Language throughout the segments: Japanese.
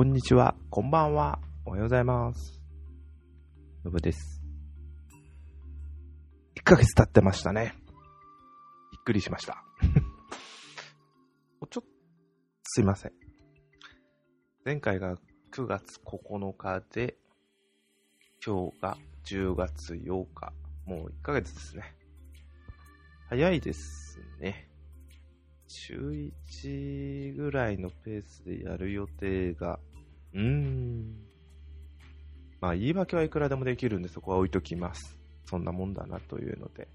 こんにちは、こんばんは、おはようございます。のぶです。1ヶ月経ってましたね。びっくりしました。ちょっと、すいません。前回が9月9日で、今日が10月8日。もう1ヶ月ですね。早いですね。週1ぐらいのペースでやる予定が、うーん。まあ言い訳はいくらでもできるんでそこは置いときます。そんなもんだなというので。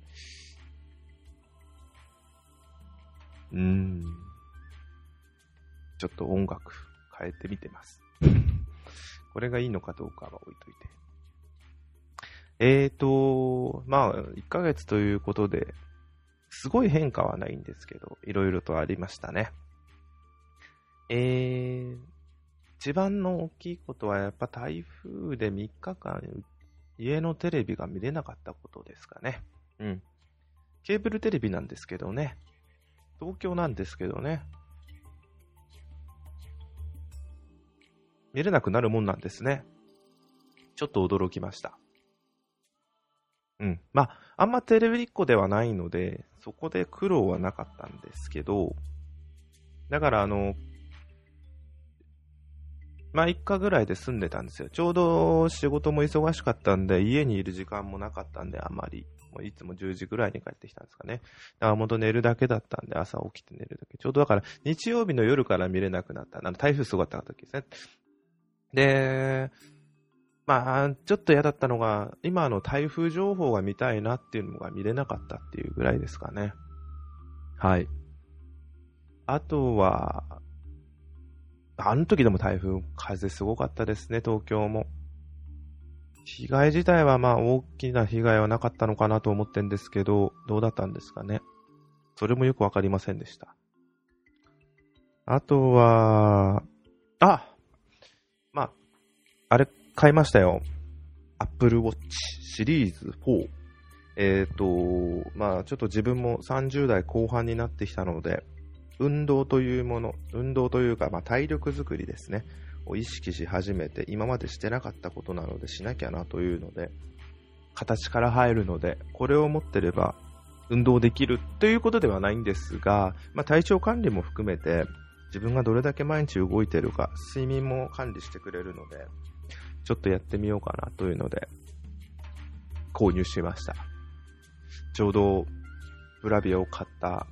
うーん。ちょっと音楽変えてみてます。これがいいのかどうかは置いといて。えーと、まあ、1ヶ月ということで、すごい変化はないんですけど、いろいろとありましたね。えー、一番の大きいことはやっぱ台風で3日間家のテレビが見れなかったことですかね。うん。ケーブルテレビなんですけどね。東京なんですけどね。見れなくなるもんなんですね。ちょっと驚きました。うん。まあ、あんまテレビっ子ではないので、そこで苦労はなかったんですけど、だからあの、まあ、1日ぐらいで住んでたんですよ。ちょうど仕事も忙しかったんで、家にいる時間もなかったんで、あんまり。もういつも10時ぐらいに帰ってきたんですかね。だから本当寝るだけだったんで、朝起きて寝るだけ。ちょうどだから、日曜日の夜から見れなくなった。あの台風すごかった時ですね。で、まあ、ちょっと嫌だったのが、今の台風情報が見たいなっていうのが見れなかったっていうぐらいですかね。はい。あとは、あの時でも台風、風すごかったですね、東京も。被害自体はまあ大きな被害はなかったのかなと思ってんですけど、どうだったんですかね。それもよくわかりませんでした。あとは、あまあ、あれ買いましたよ。Apple Watch シリーズ4。えっ、と、まあちょっと自分も30代後半になってきたので、運動というもの、運動というか、まあ、体力づくりですね、を意識し始めて、今までしてなかったことなのでしなきゃなというので、形から入るので、これを持ってれば運動できるということではないんですが、まあ、体調管理も含めて、自分がどれだけ毎日動いてるか、睡眠も管理してくれるので、ちょっとやってみようかなというので、購入しました。ちょうど、ブラビアを買った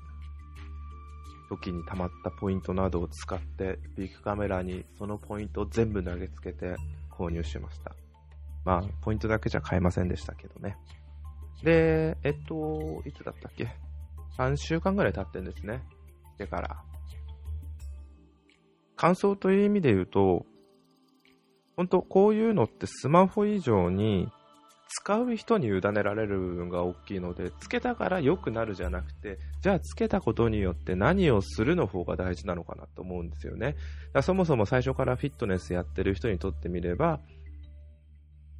時に溜まったポイントなどを使って、ビッグカメラにそのポイントを全部投げつけて購入しました。まあ、ポイントだけじゃ買えませんでしたけどね。で、えっと、いつだったっけ ?3 週間ぐらい経ってんですね。してから。感想という意味で言うと、本当こういうのってスマホ以上に使う人に委ねられる部分が大きいので、つけたから良くなるじゃなくて、じゃあつけたことによって何をするの方が大事なのかなと思うんですよね。そもそも最初からフィットネスやってる人にとってみれば、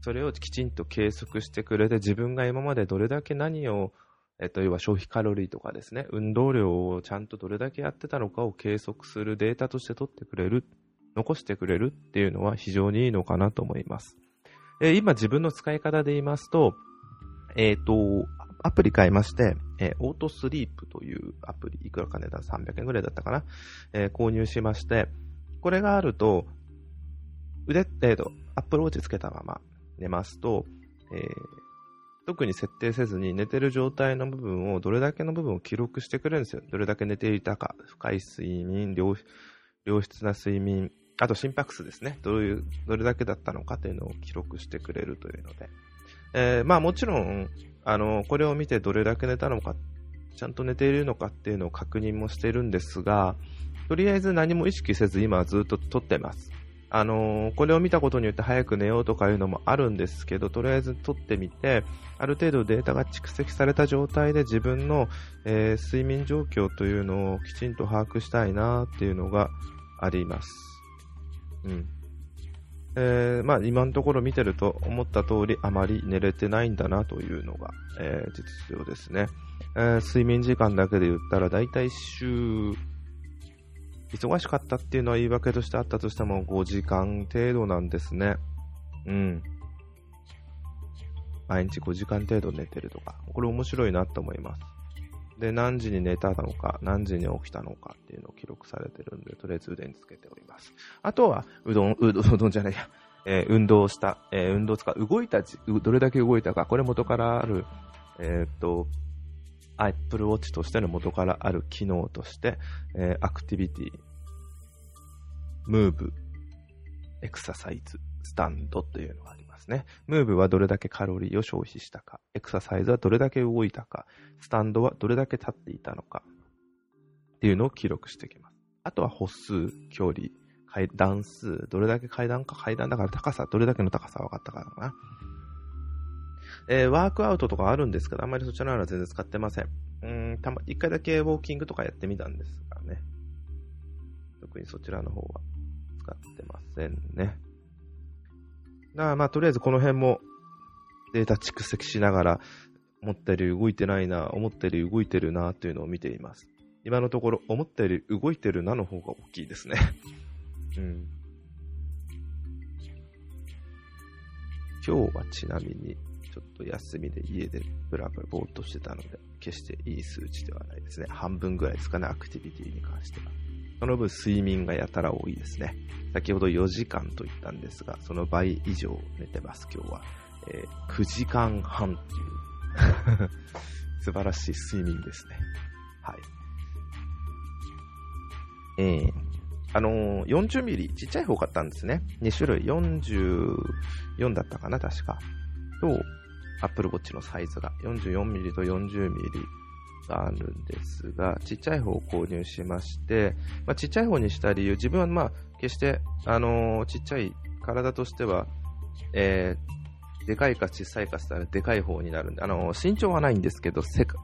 それをきちんと計測してくれて、自分が今までどれだけ何を、えっと、要は消費カロリーとかですね、運動量をちゃんとどれだけやってたのかを計測するデータとして取ってくれる、残してくれるっていうのは非常にいいのかなと思います。えー今自分の使い方で言いますと、えっ、と、アプリ買いまして、えーオートスリープというアプリ、いくらか値段300円ぐらいだったかな、えー購入しまして、これがあると、腕、えーと、アップルウォッチつけたまま寝ますと、えー特に設定せずに寝てる状態の部分を、どれだけの部分を記録してくれるんですよ。どれだけ寝ていたか、深い睡眠、良質な睡眠、あと心拍数ですね。どういう、どれだけだったのかというのを記録してくれるというので。えーまあもちろん、あの、これを見てどれだけ寝たのか、ちゃんと寝ているのかっていうのを確認もしているんですが、とりあえず何も意識せず今はずっと撮ってます。あのーこれを見たことによって早く寝ようとかいうのもあるんですけど、とりあえず撮ってみて、ある程度データが蓄積された状態で自分の、えー睡眠状況というのをきちんと把握したいなっていうのがあります。うん。えーまあ今のところ見てると思った通りあまり寝れてないんだなというのが、えー実情ですね、えー睡眠時間だけで言ったらだいたい週忙しかったっていうのは言い訳としてあったとしても5時間程度なんですね。うん。毎日5時間程度寝てるとか、これ面白いなと思います。で、何時に寝たのか、何時に起きたのかっていうのを記録されてるんで、とりあえず腕につけております。あとは、うどん、うどん、うどんじゃないや、えー、運動した、えー、運動使う、動いたどれだけ動いたか、これ元からある、えー、っと、Apple Watch としての元からある機能として、えー、アクティビティ、ムーブ、エクササイズ、スタンドというのがあります。ね。ムーブはどれだけカロリーを消費したか、エクササイズはどれだけ動いたか、スタンドはどれだけ立っていたのか、っていうのを記録していきます。あとは歩数、距離、階段数、どれだけ階段か階段だから高さ、どれだけの高さ分かったかな。えー、ワークアウトとかあるんですけど、あんまりそちらのは全然使ってません。うん、たま、一回だけウォーキングとかやってみたんですがね。特にそちらの方は使ってませんね。だからまあ、とりあえずこの辺もデータ蓄積しながら、思ったより動いてないな、思ったより動いてるな、というのを見ています。今のところ、思ったより動いてるなの方が大きいですね。うん。今日はちなみに、ちょっと休みで家でブラブラぼーっとしてたので、決していい数値ではないですね。半分ぐらいですかね、アクティビティに関しては。その分睡眠がやたら多いですね。先ほど4時間と言ったんですが、その倍以上寝てます、今日は。えー、9時間半っていう 素晴らしい睡眠ですね。はい。えー、あのー、40ミリ、ちっちゃい方買ったんですね。2種類、44だったかな、確か。と、Apple Watch のサイズが 44mm と 40mm があるんですが、ちっちゃい方を購入しまして、まあ、ちっちゃい方にした理由、自分はまあ、決して、あのー、ちっちゃい体としては、えー、でかいか小さいかしたらでかい方になるんで、あのー、身長はないんですけど、せか、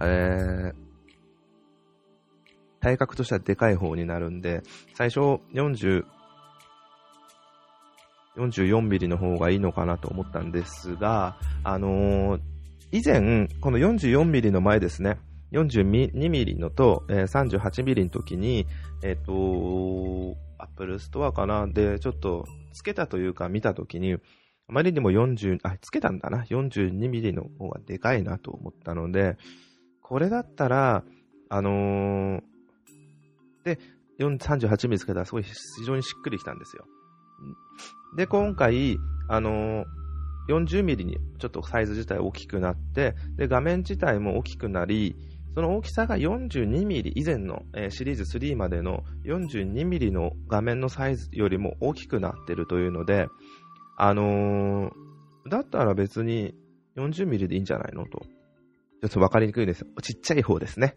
え、体格としてはでかい方になるんで、最初40、44ミリの方がいいのかなと思ったんですが、あのー、以前、この44ミリの前ですね、42ミリのと、えー、38ミリの時に、えっ、ー、と、アップルストアかなで、ちょっと、つけたというか見た時に、あまりにも40、あ、つけたんだな。42ミリの方がでかいなと思ったので、これだったら、あのー、で、38ミリつけたらすごい非常にしっくりきたんですよ。で、今回、あのー40ミリにちょっとサイズ自体大きくなって、で、画面自体も大きくなり、その大きさが42ミリ、以前の、えー、シリーズ3までの42ミリの画面のサイズよりも大きくなってるというので、あのー、だったら別に40ミリでいいんじゃないのと。ちょっとわかりにくいです。ちっちゃい方ですね。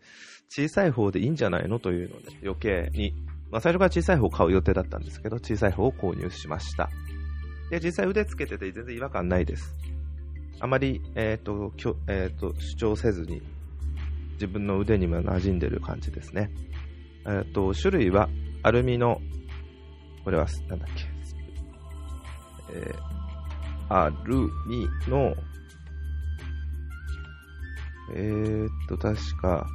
小さい方でいいんじゃないのというので、余計にまあ、最初から小さい方を買う予定だったんですけど、小さい方を購入しました。で、実際腕つけてて全然違和感ないです。あまり、えっ、ー、と、きょえっ、ー、と、主張せずに、自分の腕にも馴染んでる感じですね。えっ、ー、と、種類は、アルミの、これは、なんだっけ、えー、アルミの、えー、っと、確か、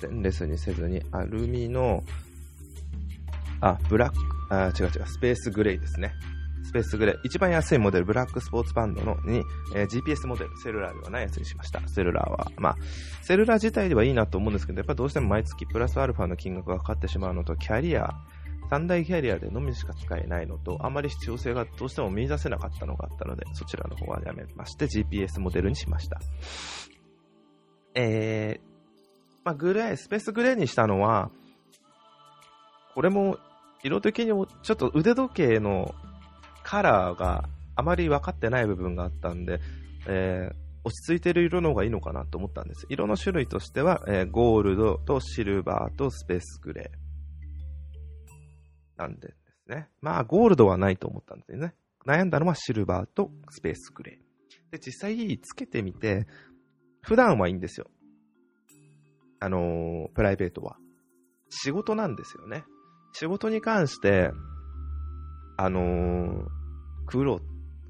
ステンレスにせずに、アルミの、あ、ブラック、あ、違う違う、スペースグレーですね。スペースグレー。一番安いモデル、ブラックスポーツバンドのに、えー、GPS モデル、セルラーではないやつにしました。セルラーは。まあ、セルラー自体ではいいなと思うんですけど、やっぱどうしても毎月プラスアルファの金額がかかってしまうのと、キャリア、三大キャリアでのみしか使えないのと、あまり必要性がどうしても見出せなかったのがあったので、そちらの方はやめまして、GPS モデルにしました。えー、まあ、グレー、スペースグレーにしたのは、これも色的にちょっと腕時計のカラーがあまり分かってない部分があったんで、えー、落ち着いてる色の方がいいのかなと思ったんです。色の種類としては、えー、ゴールドとシルバーとスペースグレー。なんでですね。まあ、ゴールドはないと思ったんですよね。悩んだのはシルバーとスペースグレー。で、実際つけてみて、普段はいいんですよ。あのー、プライベートは。仕事なんですよね。仕事に関して、あのー、黒、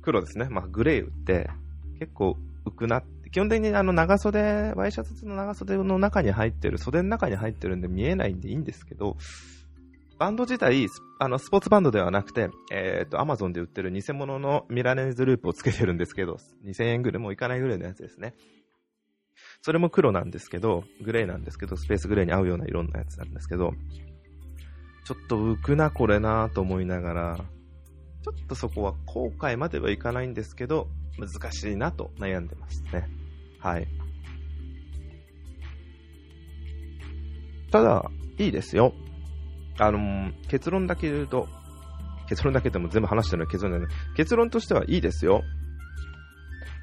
黒ですね。まあ、グレーって結構浮くなって基本的にあの長袖、ワイシャツの長袖の中に入ってる、袖の中に入ってるんで見えないんでいいんですけど、バンド自体、あの、スポーツバンドではなくて、えっ、ー、と、アマゾンで売ってる偽物のミラネーズループをつけてるんですけど、2000円ぐらい、もういかないぐらいのやつですね。それも黒なんですけど、グレーなんですけど、スペースグレーに合うような色んなやつなんですけど、ちょっと浮くな、これなと思いながら、ちょっとそこは後悔まではいかないんですけど、難しいなと悩んでますね。はい。ただ、いいですよ。あの、結論だけ言うと、結論だけでも全部話してるのは結論だね。結論としてはいいですよ。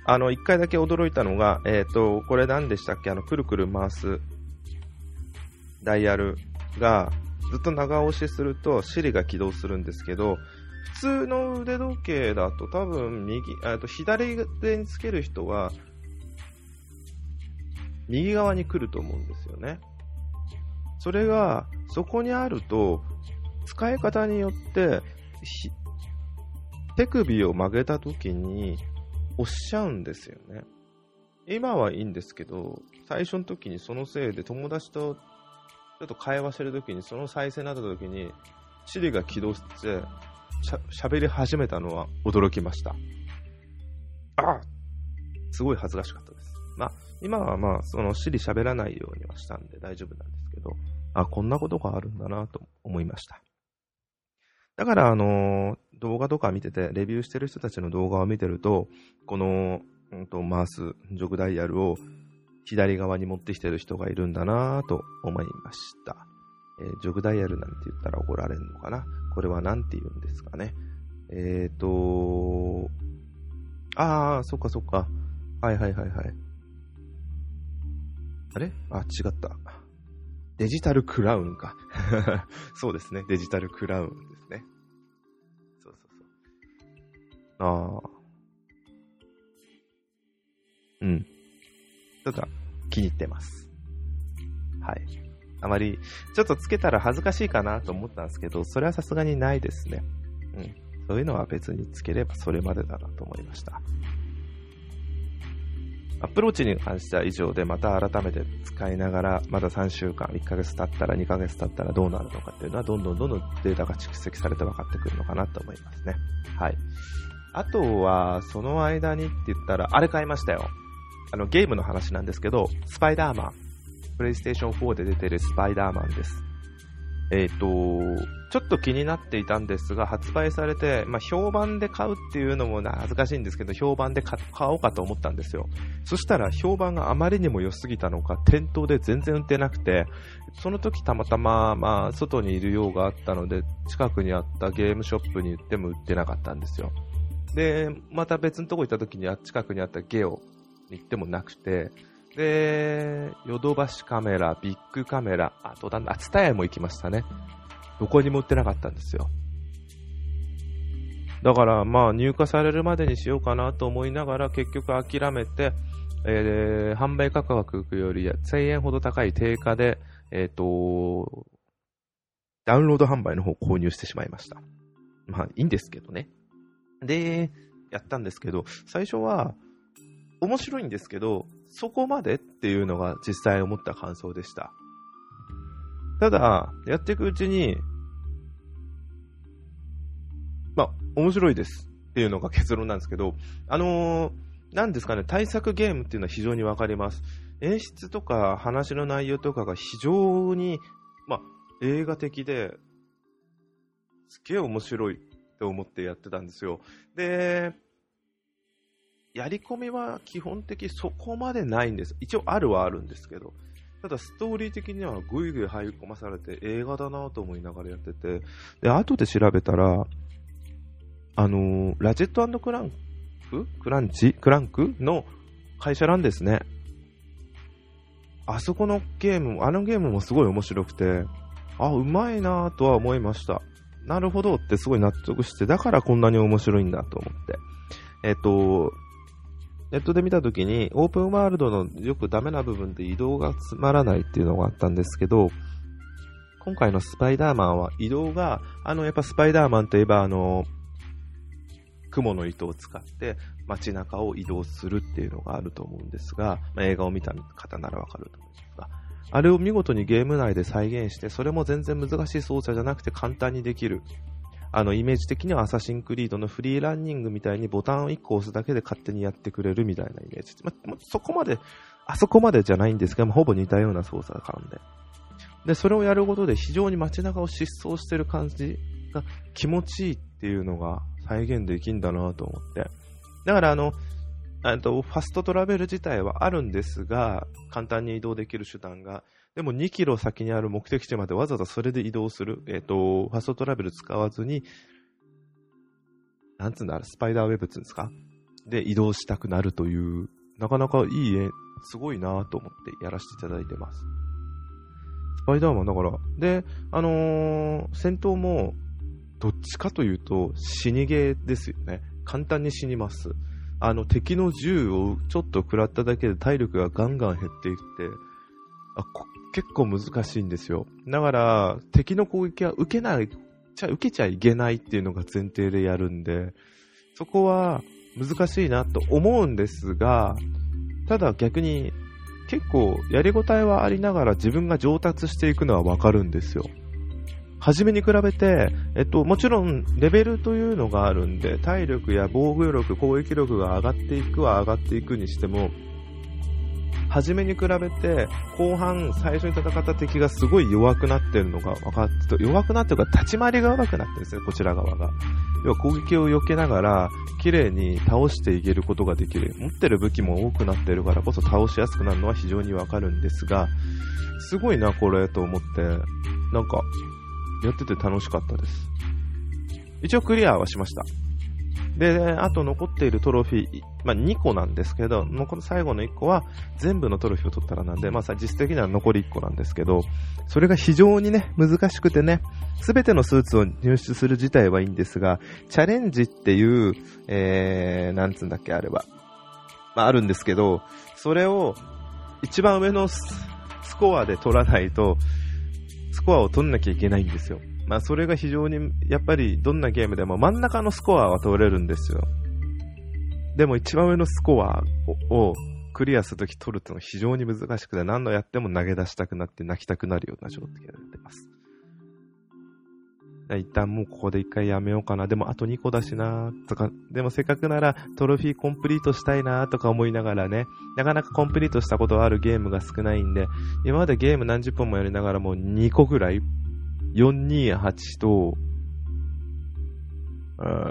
あの、一回だけ驚いたのが、えっ、ー、と、これ何でしたっけ？あの、くるくる回すダイヤルが、ずっと長押しすると、シリが起動するんですけど、普通の腕時計だと多分右、えと左手につける人は、右側に来ると思うんですよね。それが、そこにあると、使い方によって、手首を曲げた時に押しちゃうんですよね。今はいいんですけど、最初の時にそのせいで友達とちょっと会話してる時にその再生になった時に、シリが起動してしゃべり始めたのは驚きました。あすごい恥ずかしかったです。まあ、今はまあ、そのシリ喋らないようにはしたんで大丈夫なんですけど、あ、こんなことがあるんだなと思いました。だから、あのー、動画とか見てて、レビューしてる人たちの動画を見てると、この、うんと、回すジョグダイヤルを左側に持ってきてる人がいるんだなぁと思いました。えー、ジョグダイヤルなんて言ったら怒られるのかな？これは何て言うんですかね？えっ、ー、とああ、そっかそっか。はいはいはいはい。あれ？あ、違った。デジタルクラウンか。そうですね。デジタルクラウンですね。そうそうそう。ああ。うん。ただ、気に入ってます。はい。あまり、ちょっとつけたら恥ずかしいかなと思ったんですけど、それはさすがにないですね。うん。そういうのは別につければそれまでだなと思いました。アプローチに関しては以上で、また改めて使いながら、まだ3週間、1ヶ月経ったら2ヶ月経ったらどうなるのかっていうのは、どんどんどんどんデータが蓄積されて分かってくるのかなと思いますね。はい。あとは、その間にって言ったら、あれ買いましたよ。あの、ゲームの話なんですけど、スパイダーマン。プレイステーション4で出てるスパイダーマンです。えっ、ー、と、ちょっと気になっていたんですが、発売されて、まあ、評判で買うっていうのも恥ずかしいんですけど、評判で買おうかと思ったんですよ。そしたら評判があまりにも良すぎたのか、店頭で全然売ってなくて、その時たまたま、まあ、外にいる用があったので、近くにあったゲームショップに行っても売ってなかったんですよ。で、また別のとこ行った時には近くにあったゲオ行ってもなくて、で、ヨドバシカメラ、ビッグカメラ、あとだんだん、ツタヤも行きましたね。どこにも売ってなかったんですよ。だからまあ入荷されるまでにしようかなと思いながら結局諦めて、えー、販売価格より1000円ほど高い定価で、えっ、ー、と、ダウンロード販売の方を購入してしまいました。まあいいんですけどね。で、やったんですけど、最初は面白いんですけど、そこまでっていうのが実際思った感想でした。ただ、やっていくうちに、まあ、面白いですっていうのが結論なんですけど、あのー、ですかね、対策ゲームっていうのは非常にわかります。演出とか話の内容とかが非常に、まあ、映画的で、すげえ面白いって思ってやってたんですよ。で、やり込みは基本的そこまでないんです。一応あるはあるんですけど。ただストーリー的にはぐいぐい入り込まされて映画だなと思いながらやってて、で、後で調べたら、あのー、ラジェットクランク？クランチ？クランクの会社なんですね。あそこのゲーム、あのゲームもすごい面白くて、あ、うまいなとは思いました。なるほどってすごい納得して、だからこんなに面白いんだと思って。えっと、ネットで見たときに、オープンワールドのよくダメな部分で移動がつまらないっていうのがあったんですけど、今回のスパイダーマンは移動が、あの、やっぱスパイダーマンといえば、あの、雲の糸を使って街中を移動するっていうのがあると思うんですが、まあ、映画を見た方ならわかると思うんですが、あれを見事にゲーム内で再現して、それも全然難しい操作じゃなくて簡単にできる。あの、イメージ的にはアサシンクリードのフリーランニングみたいにボタンを1個押すだけで勝手にやってくれるみたいなイメージ。まあ、そこまで、あそこまでじゃないんですが、ほぼ似たような操作感で。で、それをやることで非常に街中を疾走してる感じが気持ちいいっていうのが再現できんだなと思って。だからあの、とファストトラベル自体はあるんですが、簡単に移動できる手段が、でも2キロ先にある目的地までわざわざそれで移動する、えっ、ー、と、ファストトラベル使わずに、なんつうんだ、スパイダーウェブってうんですか？で移動したくなるという、なかなかいい絵、すごいなと思ってやらせていただいてます。スパイダーマンだから、で、あのー、戦闘も、どっちかというと、死にゲーですよね。簡単に死にます。あの、敵の銃をちょっと食らっただけで体力がガンガン減っていって、あ結構難しいんですよ。だから、敵の攻撃は受けない、ちゃ受けちゃいけないっていうのが前提でやるんで、そこは難しいなと思うんですが、ただ逆に結構やりごたえはありながら自分が上達していくのはわかるんですよ。初めに比べて、えっと、もちろんレベルというのがあるんで、体力や防御力、攻撃力が上がっていくは上がっていくにしても、初めに比べて、後半、最初に戦った敵がすごい弱くなってるのが分かって、弱くなってるか立ち回りが悪くなってるんですね、こちら側が。要は攻撃を避けながら、綺麗に倒していけることができる。持ってる武器も多くなってるからこそ倒しやすくなるのは非常にわかるんですが、すごいな、これ、と思って、なんか、やってて楽しかったです。一応クリアはしました。で、あと残っているトロフィー、まあ、2個なんですけど、残る最後の1個は全部のトロフィーを取ったらなんで、まあ、実質的には残り1個なんですけど、それが非常にね、難しくてね、すべてのスーツを入手する自体はいいんですが、チャレンジっていう、えー、なんつうんだっけ、あれは。まあ、あるんですけど、それを一番上のスコアで取らないと、スコアを取んなきゃいけないんですよ。まあ、それが非常に、やっぱりどんなゲームでも真ん中のスコアは取れるんですよ。でも一番上のスコアをクリアするとき取るってのは非常に難しくて、何度やっても投げ出したくなって泣きたくなるような状態になってます。一旦もうここで一回やめようかな。でもあと2個だしなとか、でもせっかくならトロフィーコンプリートしたいなとか思いながらね、なかなかコンプリートしたことあるゲームが少ないんで、今までゲーム何十本もやりながらもう2個ぐらい428と、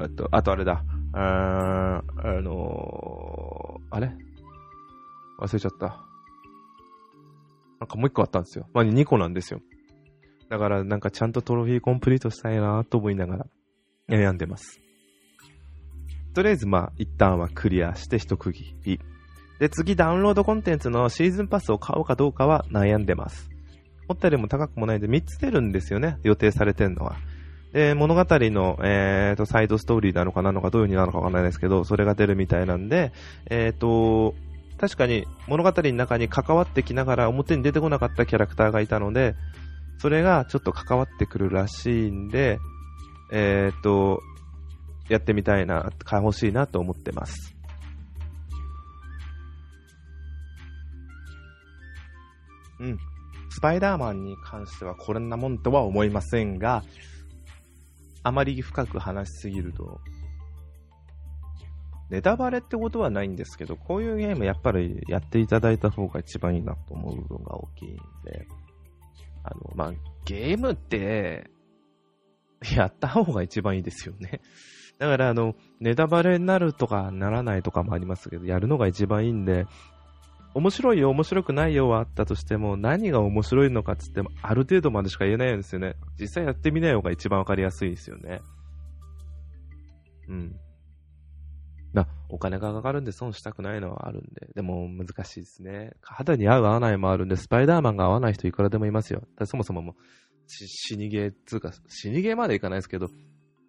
えっと、あとあれだ。ああのー、あれ？忘れちゃった。なんかもう一個あったんですよ。まあ、2個なんですよ。だからなんかちゃんとトロフィーコンプリートしたいなと思いながら悩んでます。とりあえずまあ一旦はクリアして一区切り。で、次ダウンロードコンテンツのシーズンパスを買おうかどうかは悩んでます。思ったよりも高くもないんで、3つ出るんですよね、予定されてるのは。で、物語の、えーと、サイドストーリーなのかなのか、どういう風になるのかわかんないですけど、それが出るみたいなんで、えーと、確かに物語の中に関わってきながら表に出てこなかったキャラクターがいたので、それがちょっと関わってくるらしいんで、えーと、やってみたいな、買い欲しいなと思ってます。うん。スパイダーマンに関してはこんなもんとは思いませんが、あまり深く話しすぎると、ネタバレってことはないんですけど、こういうゲームやっぱりやっていただいた方が一番いいなと思う部分が大きいんで、あの、まあ、ゲームって、やった方が一番いいですよね。だから、あの、ネタバレになるとかならないとかもありますけど、やるのが一番いいんで、面白いよ、面白くないよはあったとしても、何が面白いのかっつっても、ある程度までしか言えないんですよね。実際やってみない方が一番わかりやすいですよね。うん。な、お金がかかるんで損したくないのはあるんで、でも難しいですね。肌に合う合わないもあるんで、スパイダーマンが合わない人いくらでもいますよ。そもそももう、死にゲーつうか、死にゲーまでいかないですけど、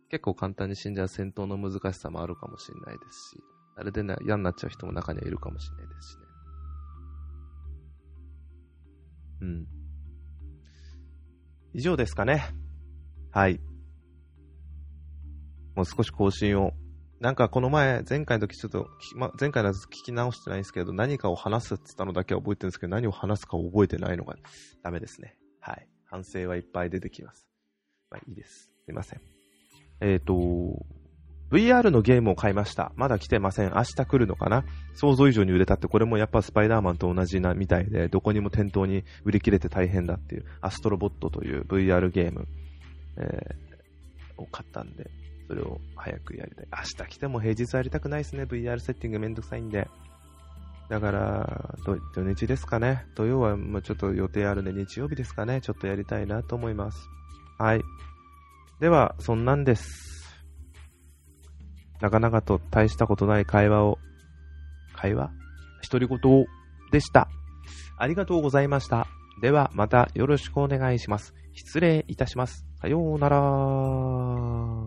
結構簡単に死んじゃう戦闘の難しさもあるかもしれないですし、あれでね、嫌になっちゃう人も中にはいるかもしれないですしね。うん。以上ですかね。はい。もう少し更新をなんかこの前、前回の時ちょっと、ま、前回のやつ聞き直してないんですけど、何かを話すって言ったのだけは覚えてるんですけど、何を話すか覚えてないのがダメですね。はい。反省はいっぱい出てきます。まあいいです。すいません。えっ、ー、と、VR のゲームを買いました。まだ来てません。明日来るのかな？想像以上に売れたって、これもやっぱスパイダーマンと同じなみたいで、どこにも店頭に売り切れて大変だっていう、アストロボットという VR ゲーム、えー、を買ったんで、それを早くやりたい。明日来ても平日やりたくないですね。VR セッティングめんどくさいんで。だから、土日ですかね。土曜はもうちょっと予定あるんで、日曜日ですかね。ちょっとやりたいなと思います。はい。では、そんなんです。なかなかと大したことない会話を、会話？独り言でした。ありがとうございました。では、またよろしくお願いします。失礼いたします。さようなら。